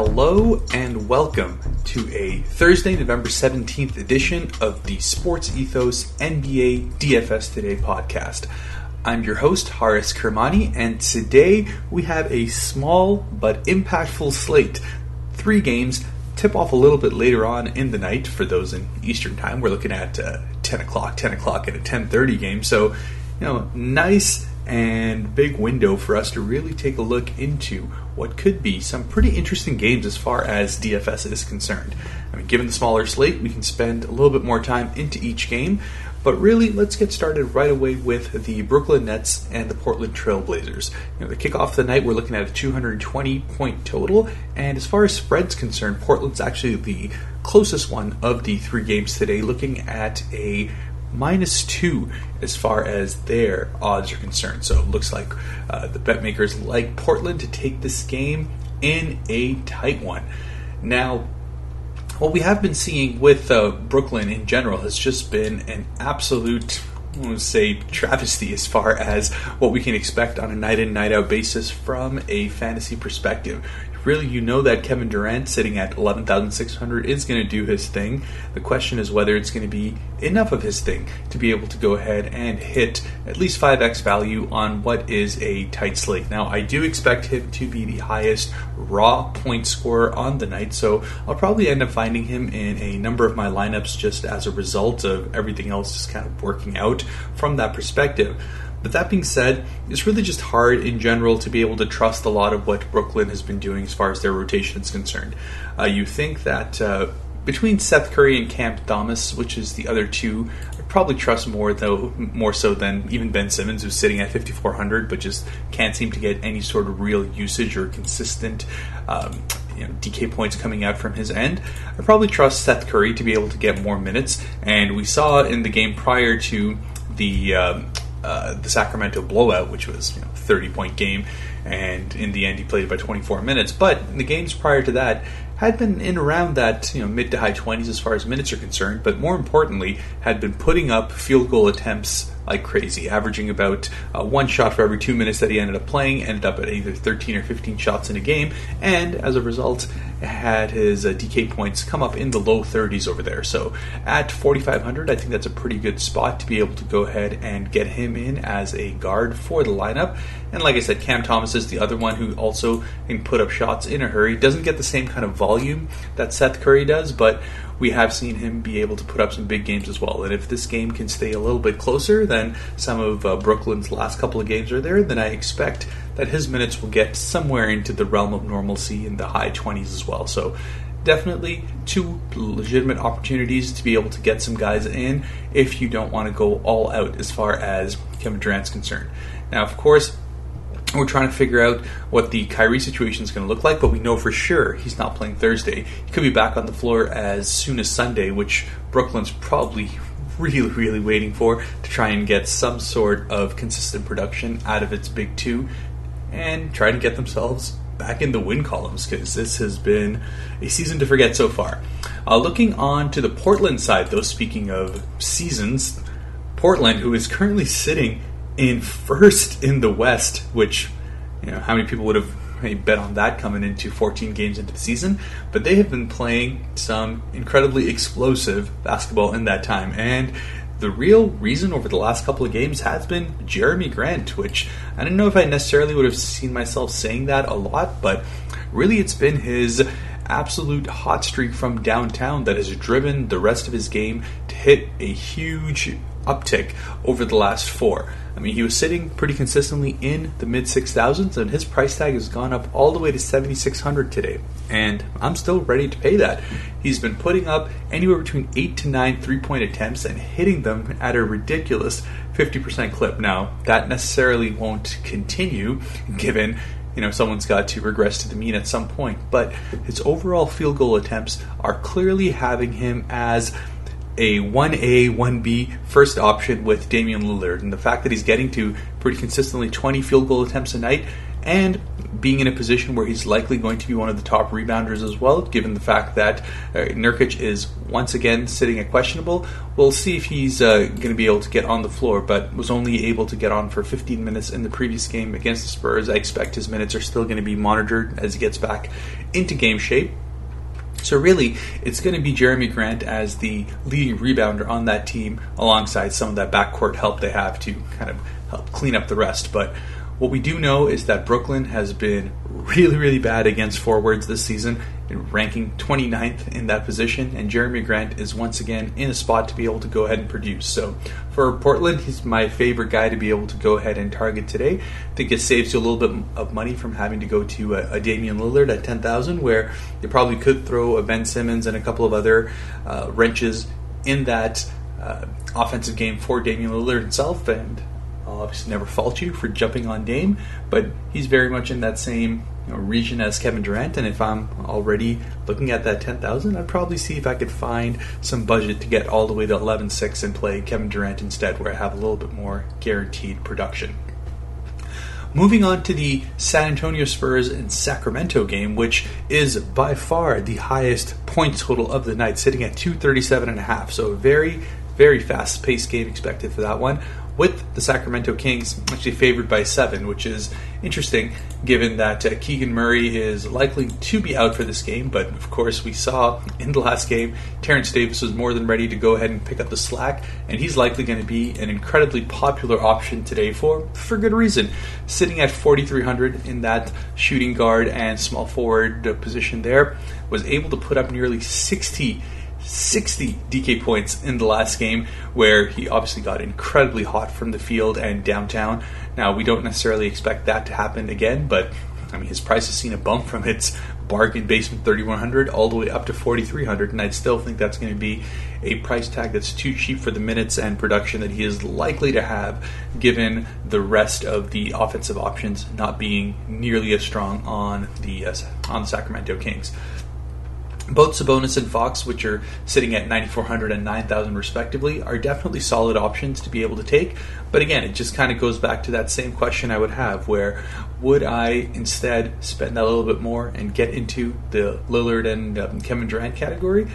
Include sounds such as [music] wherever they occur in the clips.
Hello and welcome to a Thursday, November 17th edition of the Sports Ethos NBA DFS Today podcast. I'm your host, Haaris Kermani, and today we have a small but impactful slate. Three games tip off a little bit later on in the night for those in Eastern Time. We're looking at uh, 10 o'clock, 10 o'clock, and a 10:30 game. So, you know, nice and big window for us to really take a look into what could be some pretty interesting games as far as DFS is concerned. I mean, given the smaller slate, we can spend a little bit more time into each game. But really, let's get started right away with the Brooklyn Nets and the Portland Trailblazers. You know, the kickoff of the night, we're looking at a 220 point total, and as far as spreads concerned, Portland's actually the closest one of the three games today, looking at a minus two as far as their odds are concerned. So it looks like uh, the bet makers like Portland to take this game in a tight one. Now, what we have been seeing with uh, Brooklyn in general has just been an absolute. Say travesty as far as what we can expect on a night in, night out basis from a fantasy perspective really you know that Kevin Durant sitting at 11,600 is going to do his thing. The question is whether it's going to be enough of his thing to be able to go ahead and hit at least 5x value on what is a tight slate. Now, I do expect him to be the highest raw point scorer on the night, so I'll probably end up finding him in a number of my lineups just as a result of everything else just kind of working out from that perspective. But that being said, it's really just hard in general to be able to trust a lot of what Brooklyn has been doing as far as their rotation is concerned. Uh, you think that uh, between Seth Curry and Cam Thomas, which is the other two, I probably trust more though more so than even Ben Simmons, who's sitting at 5400, but just can't seem to get any sort of real usage or consistent. Um, you know, DK points coming out from his end. I probably trust Seth Curry to be able to get more minutes, and we saw in the game prior to the um, uh, the Sacramento blowout, which was you know 30 point game, and in the end he played by 24 minutes. But the games prior to that had been in around that you know mid to high 20s as far as minutes are concerned, but more importantly had been putting up field goal attempts like crazy, averaging about uh, one shot for every two minutes that he ended up playing, ended up at either 13 or 15 shots in a game, and as a result, had his uh, DK points come up in the low 30s over there. So at 4,500, I think that's a pretty good spot to be able to go ahead and get him in as a guard for the lineup. And like I said, Cam Thomas is the other one who also can put up shots in a hurry. Doesn't get the same kind of volume that Seth Curry does, but we have seen him be able to put up some big games as well. And if this game can stay a little bit closer than some of uh, Brooklyn's last couple of games are there, then I expect that his minutes will get somewhere into the realm of normalcy in the high 20s as well. So definitely two legitimate opportunities to be able to get some guys in if you don't want to go all out as far as Kevin Durant's concerned. Now, of course, we're trying to figure out what the Kyrie situation is going to look like, but we know for sure he's not playing Thursday. He could be back on the floor as soon as Sunday, which Brooklyn's probably [laughs] really, really waiting for to try and get some sort of consistent production out of its big two and try to get themselves back in the win columns because this has been a season to forget so far. Uh, looking on to the Portland side, though, speaking of seasons, Portland, who is currently sitting in first in the West, which you know how many people would have bet on that coming into 14 games into the season, but they have been playing some incredibly explosive basketball in that time. And the real reason over the last couple of games has been Jerami Grant, which I don't know if I necessarily would have seen myself saying that a lot, but really it's been his absolute hot streak from downtown that has driven the rest of his game to hit a huge uptick over the last four. I mean, he was sitting pretty consistently in the mid 6,000s, and his price tag has gone up all the way to 7,600 today. And I'm still ready to pay that. He's been putting up anywhere between 8 to 9 three point attempts and hitting them at a ridiculous 50% clip. Now, that necessarily won't continue given you know someone's got to regress to the mean at some point but his overall field goal attempts are clearly having him as a 1A, 1B first option with Damian Lillard. And the fact that he's getting to pretty consistently 20 field goal attempts a night and being in a position where he's likely going to be one of the top rebounders as well, given the fact that uh, Nurkic is once again sitting at questionable. We'll see if he's uh, going to be able to get on the floor, but was only able to get on for 15 minutes in the previous game against the Spurs. I expect his minutes are still going to be monitored as he gets back into game shape. So really, it's going to be Jerami Grant as the leading rebounder on that team, alongside some of that backcourt help they have to kind of help clean up the rest. But what we do know is that Brooklyn has been really, really bad against forwards this season, ranking 29th in that position, and Jerami Grant is once again in a spot to be able to go ahead and produce. So for Portland, he's my favorite guy to be able to go ahead and target today. I think it saves you a little bit of money from having to go to a, a Damian Lillard at 10,000, where you probably could throw a Ben Simmons and a couple of other uh, wrenches in that uh, offensive game for Damian Lillard himself, and I'll obviously never fault you for jumping on Dame, but he's very much in that same you know, region as Kevin Durant. And if I'm already looking at that 10,000, I'd probably see if I could find some budget to get all the way to 11.6 and play Kevin Durant instead, where I have a little bit more guaranteed production. Moving on to the San Antonio Spurs and Sacramento game, which is by far the highest point total of the night, sitting at 237 and a half. So a very, very fast paced game expected for that one with the Sacramento Kings actually favored by seven, which is interesting given that uh, Keegan Murray is likely to be out for this game. But of course, we saw in the last game, Terence Davis was more than ready to go ahead and pick up the slack, and he's likely going to be an incredibly popular option today for for good reason. Sitting at 4,300 in that shooting guard and small forward position there, was able to put up nearly 60 60 DK points in the last game, where he obviously got incredibly hot from the field and downtown. Now, we don't necessarily expect that to happen again, but I mean, his price has seen a bump from its bargain basement 3100 all the way up to 4300 and I'd still think that's going to be a price tag that's too cheap for the minutes and production that he is likely to have given the rest of the offensive options not being nearly as strong on the uh, on the Sacramento Kings. Both Sabonis and Fox, which are sitting at 9,400 and 9,000 respectively, are definitely solid options to be able to take. But again, it just kind of goes back to that same question I would have where would I instead spend that a little bit more and get into the Lillard and um, Kevin Durant category?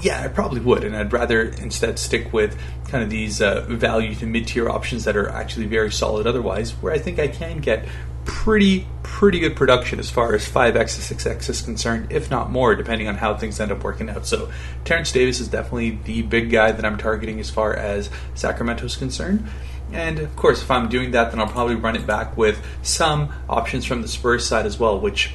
Yeah, I probably would, and I'd rather instead stick with kind of these uh, value to mid tier options that are actually very solid otherwise, where I think I can get pretty pretty good production as far as 5x to 6x is concerned, if not more, depending on how things end up working out. So Terence Davis is definitely the big guy that I'm targeting as far as Sacramento is concerned. And of course, if I'm doing that, then I'll probably run it back with some options from the Spurs side as well, which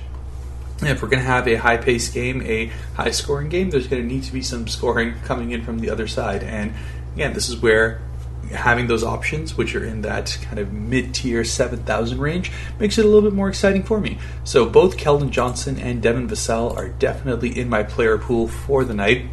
if we're going to have a high paced game, a high scoring game, there's going to need to be some scoring coming in from the other side. And again, this is where having those options, which are in that kind of mid tier 7,000 range, makes it a little bit more exciting for me. So both Keldon Johnson and Devin Vassell are definitely in my player pool for the night.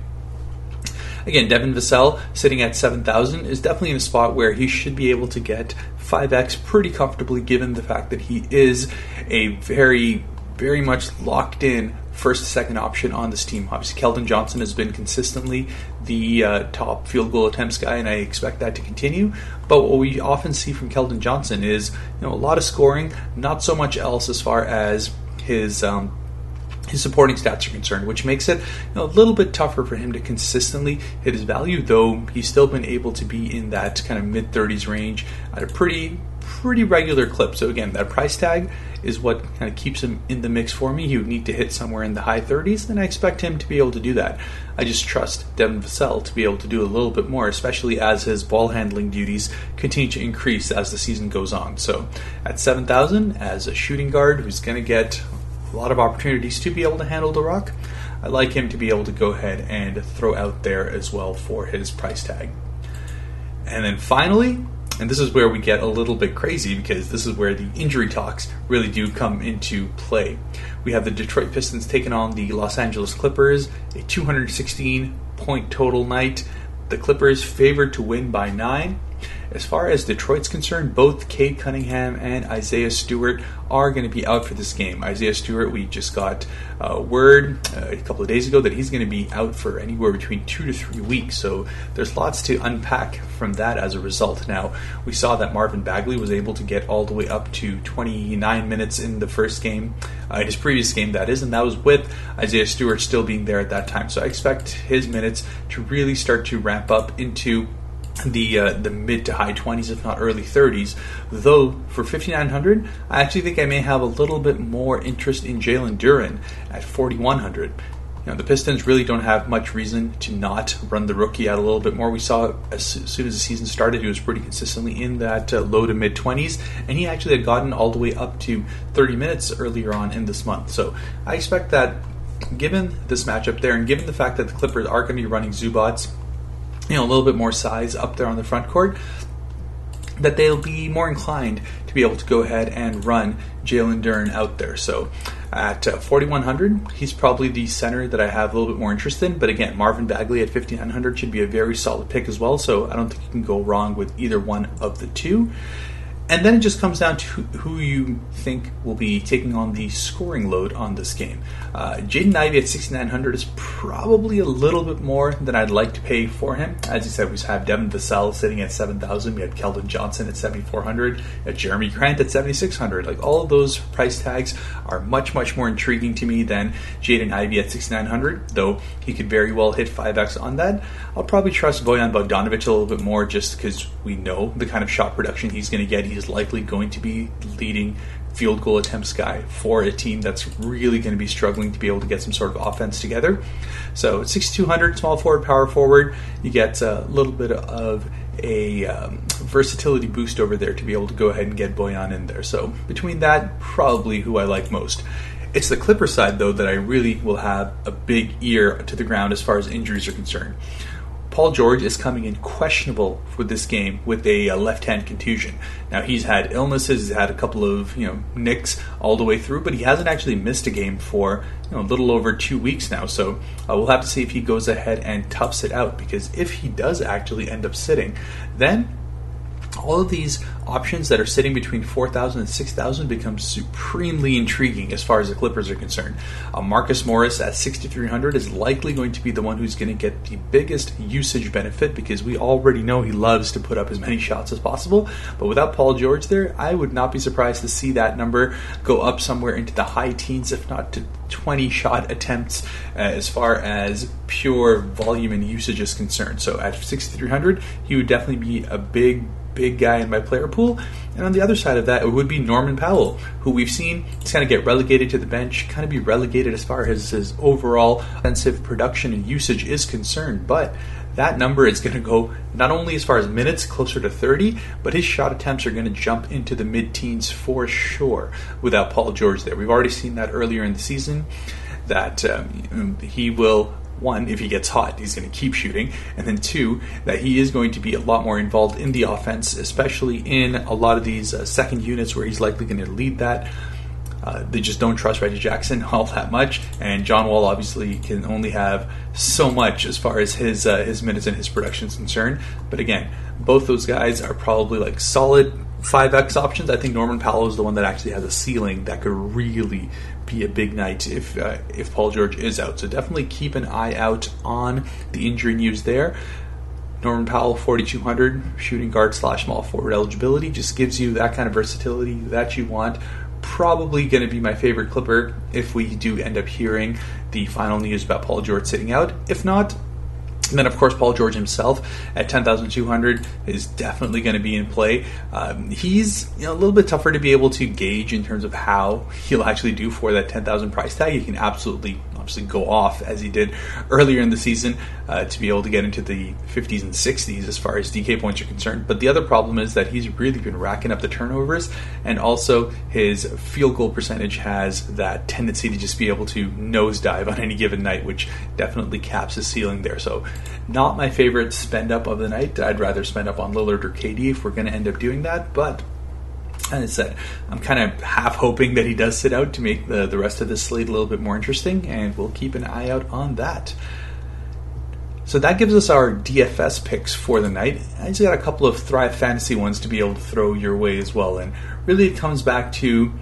Again, Devin Vassell sitting at 7,000 is definitely in a spot where he should be able to get 5x pretty comfortably given the fact that he is a very, very much locked in first, second option on this team. Obviously, Keldon Johnson has been consistently the uh, top field goal attempts guy, and I expect that to continue. But what we often see from Keldon Johnson is you know a lot of scoring, not so much else as far as his um, his supporting stats are concerned, which makes it you know, a little bit tougher for him to consistently hit his value. Though he's still been able to be in that kind of mid 30s range at a pretty pretty regular clip. So again, that price tag is what kind of keeps him in the mix for me. He would need to hit somewhere in the high 30s, and I expect him to be able to do that. I just trust Devin Vassell to be able to do a little bit more, especially as his ball handling duties continue to increase as the season goes on. So at 7,000, as a shooting guard who's going to get a lot of opportunities to be able to handle the rock, I like him to be able to go ahead and throw out there as well for his price tag. And then finally, and this is where we get a little bit crazy because this is where the injury talks really do come into play. We have the Detroit Pistons taking on the Los Angeles Clippers, a 216 point total night. The Clippers favored to win by nine. As far as Detroit's concerned, both Cade Cunningham and Isaiah Stewart are going to be out for this game. Isaiah Stewart, we just got uh, word uh, a couple of days ago that he's going to be out for anywhere between two to three weeks. So there's lots to unpack from that as a result. Now, we saw that Marvin Bagley was able to get all the way up to 29 minutes in the first game, uh, his previous game, that is, and that was with Isaiah Stewart still being there at that time. So I expect his minutes to really start to ramp up into the uh, the mid to high 20s, if not early 30s. Though for 5900, I actually think I may have a little bit more interest in Jalen Duren at 4100. You know, the Pistons really don't have much reason to not run the rookie out a little bit more. We saw as soon as the season started, he was pretty consistently in that uh, low to mid 20s, and he actually had gotten all the way up to 30 minutes earlier on in this month. So I expect that given this matchup there, and given the fact that the Clippers are going to be running Zubac you know a little bit more size up there on the front court, that they'll be more inclined to be able to go ahead and run Jalen Duren out there. So at uh, 4100, he's probably the center that I have a little bit more interest in. But again, Marvin Bagley at 5900 should be a very solid pick as well. So I don't think you can go wrong with either one of the two. And then it just comes down to who you think will be taking on the scoring load on this game. Uh, Jaden Ivey at 6,900 is probably a little bit more than I'd like to pay for him. As you said, we have Devin Vassell sitting at 7,000. We had Keldon Johnson at 7,400. At Jerami Grant at 7,600. Like all of those price tags are much, much more intriguing to me than Jaden Ivey at 6,900, though he could very well hit 5x on that. I'll probably trust Bojan Bogdanovic a little bit more just because we know the kind of shot production he's going to get. He's is likely going to be leading field goal attempts guy for a team that's really going to be struggling to be able to get some sort of offense together. So 6,200 small forward, power forward, you get a little bit of a um, versatility boost over there to be able to go ahead and get Bojan in there. So between that, probably who I like most. It's the Clipper side though that I really will have a big ear to the ground as far as injuries are concerned. Paul George is coming in questionable for this game with a, a, left-hand contusion. Now he's had illnesses, he's had a couple of you know nicks all the way through, but he hasn't actually missed a game for you know, a little over two weeks now. So uh, we'll have to see if he goes ahead and toughs it out because if he does actually end up sitting, then all of these options that are sitting between 4,000 and 6,000 become supremely intriguing as far as the Clippers are concerned. Uh, Marcus Morris at 6,300 is likely going to be the one who's going to get the biggest usage benefit because we already know he loves to put up as many shots as possible. But without Paul George there, I would not be surprised to see that number go up somewhere into the high teens, if not to 20 shot attempts uh, as far as pure volume and usage is concerned. So at 6,300, he would definitely be a big big guy in my player pool. And on the other side of that, it would be Norman Powell, who we've seen kind of get relegated to the bench, kind of be relegated as far as his overall offensive production and usage is concerned. But that number is going to go not only as far as minutes, closer to 30, but his shot attempts are going to jump into the mid teens for sure without Paul George there. We've already seen that earlier in the season that um, he will one, if he gets hot, he's going to keep shooting, and then two, that he is going to be a lot more involved in the offense, especially in a lot of these uh, second units where he's likely going to lead that. Uh, they just don't trust Reggie Jackson [laughs] all that much, and John Wall obviously can only have so much as far as his uh, his minutes and his production is concerned. But again, both those guys are probably like solid 5x options. I think Norman Powell is the one that actually has a ceiling that could really be a big night if uh, if Paul George is out. So definitely keep an eye out on the injury news there. Norman Powell, 4,200 shooting guard slash small forward eligibility, just gives you that kind of versatility that you want. Probably going to be my favorite Clipper if we do end up hearing the final news about Paul George sitting out. If not, and then, of course, Paul George himself at 10,200 is definitely going to be in play. Um, he's you know, a little bit tougher to be able to gauge in terms of how he'll actually do for that 10,000 price tag. You can absolutely obviously go off as he did earlier in the season uh, to be able to get into the 50s and 60s as far as DK points are concerned. But the other problem is that he's really been racking up the turnovers, and also his field goal percentage has that tendency to just be able to nosedive on any given night, which definitely caps his ceiling there. So, not my favorite spend up of the night. I'd rather spend up on Lillard or KD if we're going to end up doing that, but as I said, I'm kind of half hoping that he does sit out to make the, the rest of this slate a little bit more interesting, and we'll keep an eye out on that. So that gives us our DFS picks for the night. I just got a couple of Thrive Fantasy ones to be able to throw your way as well, and really it comes back to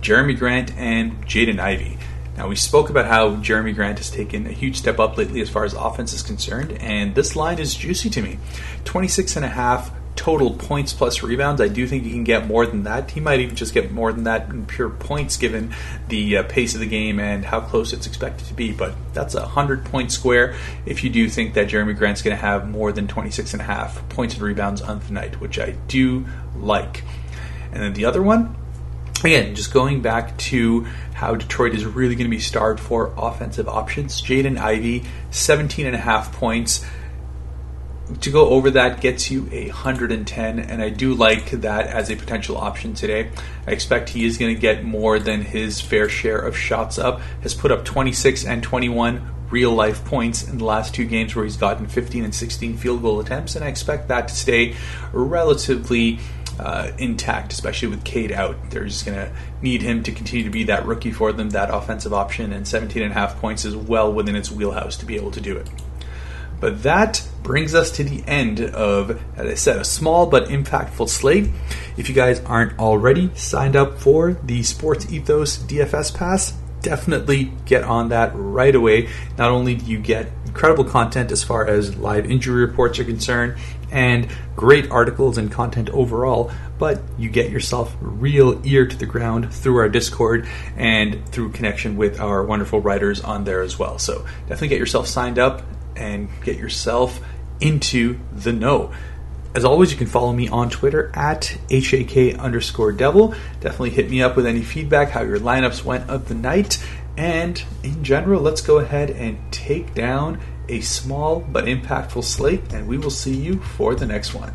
Jerami Grant and Jaden Ivey. Now, we spoke about how Jerami Grant has taken a huge step up lately as far as offense is concerned, and this line is juicy to me. 26 and a half total points plus rebounds. I do think he can get more than that. He might even just get more than that in pure points given the uh, pace of the game and how close it's expected to be. But that's a 100 point square if you do think that Jerami Grant's going to have more than 26 and a half points and rebounds on the night, which I do like. And then the other one, again, just going back to how Detroit is really going to be starved for offensive options. Jaden Ivey, 17 and a half points to go over that gets you a 110, and I do like that as a potential option today. I expect he is going to get more than his fair share of shots up. Has put up 26 and 21 real life points in the last two games where he's gotten 15 and 16 field goal attempts, and I expect that to stay relatively. Uh, intact, especially with Cade out. They're just going to need him to continue to be that rookie for them, that offensive option, and 17 and a half points is well within its wheelhouse to be able to do it. But that brings us to the end of, as I said, a small but impactful slate. If you guys aren't already signed up for the Sports Ethos DFS Pass, definitely get on that right away. Not only do you get incredible content as far as live injury reports are concerned and great articles and content overall, but you get yourself real ear to the ground through our Discord and through connection with our wonderful writers on there as well. So definitely get yourself signed up and get yourself into the know. As always, you can follow me on Twitter at HAK underscore devil. Definitely hit me up with any feedback, how your lineups went of the night. And in general, let's go ahead and take down a small but impactful slate, and we will see you for the next one.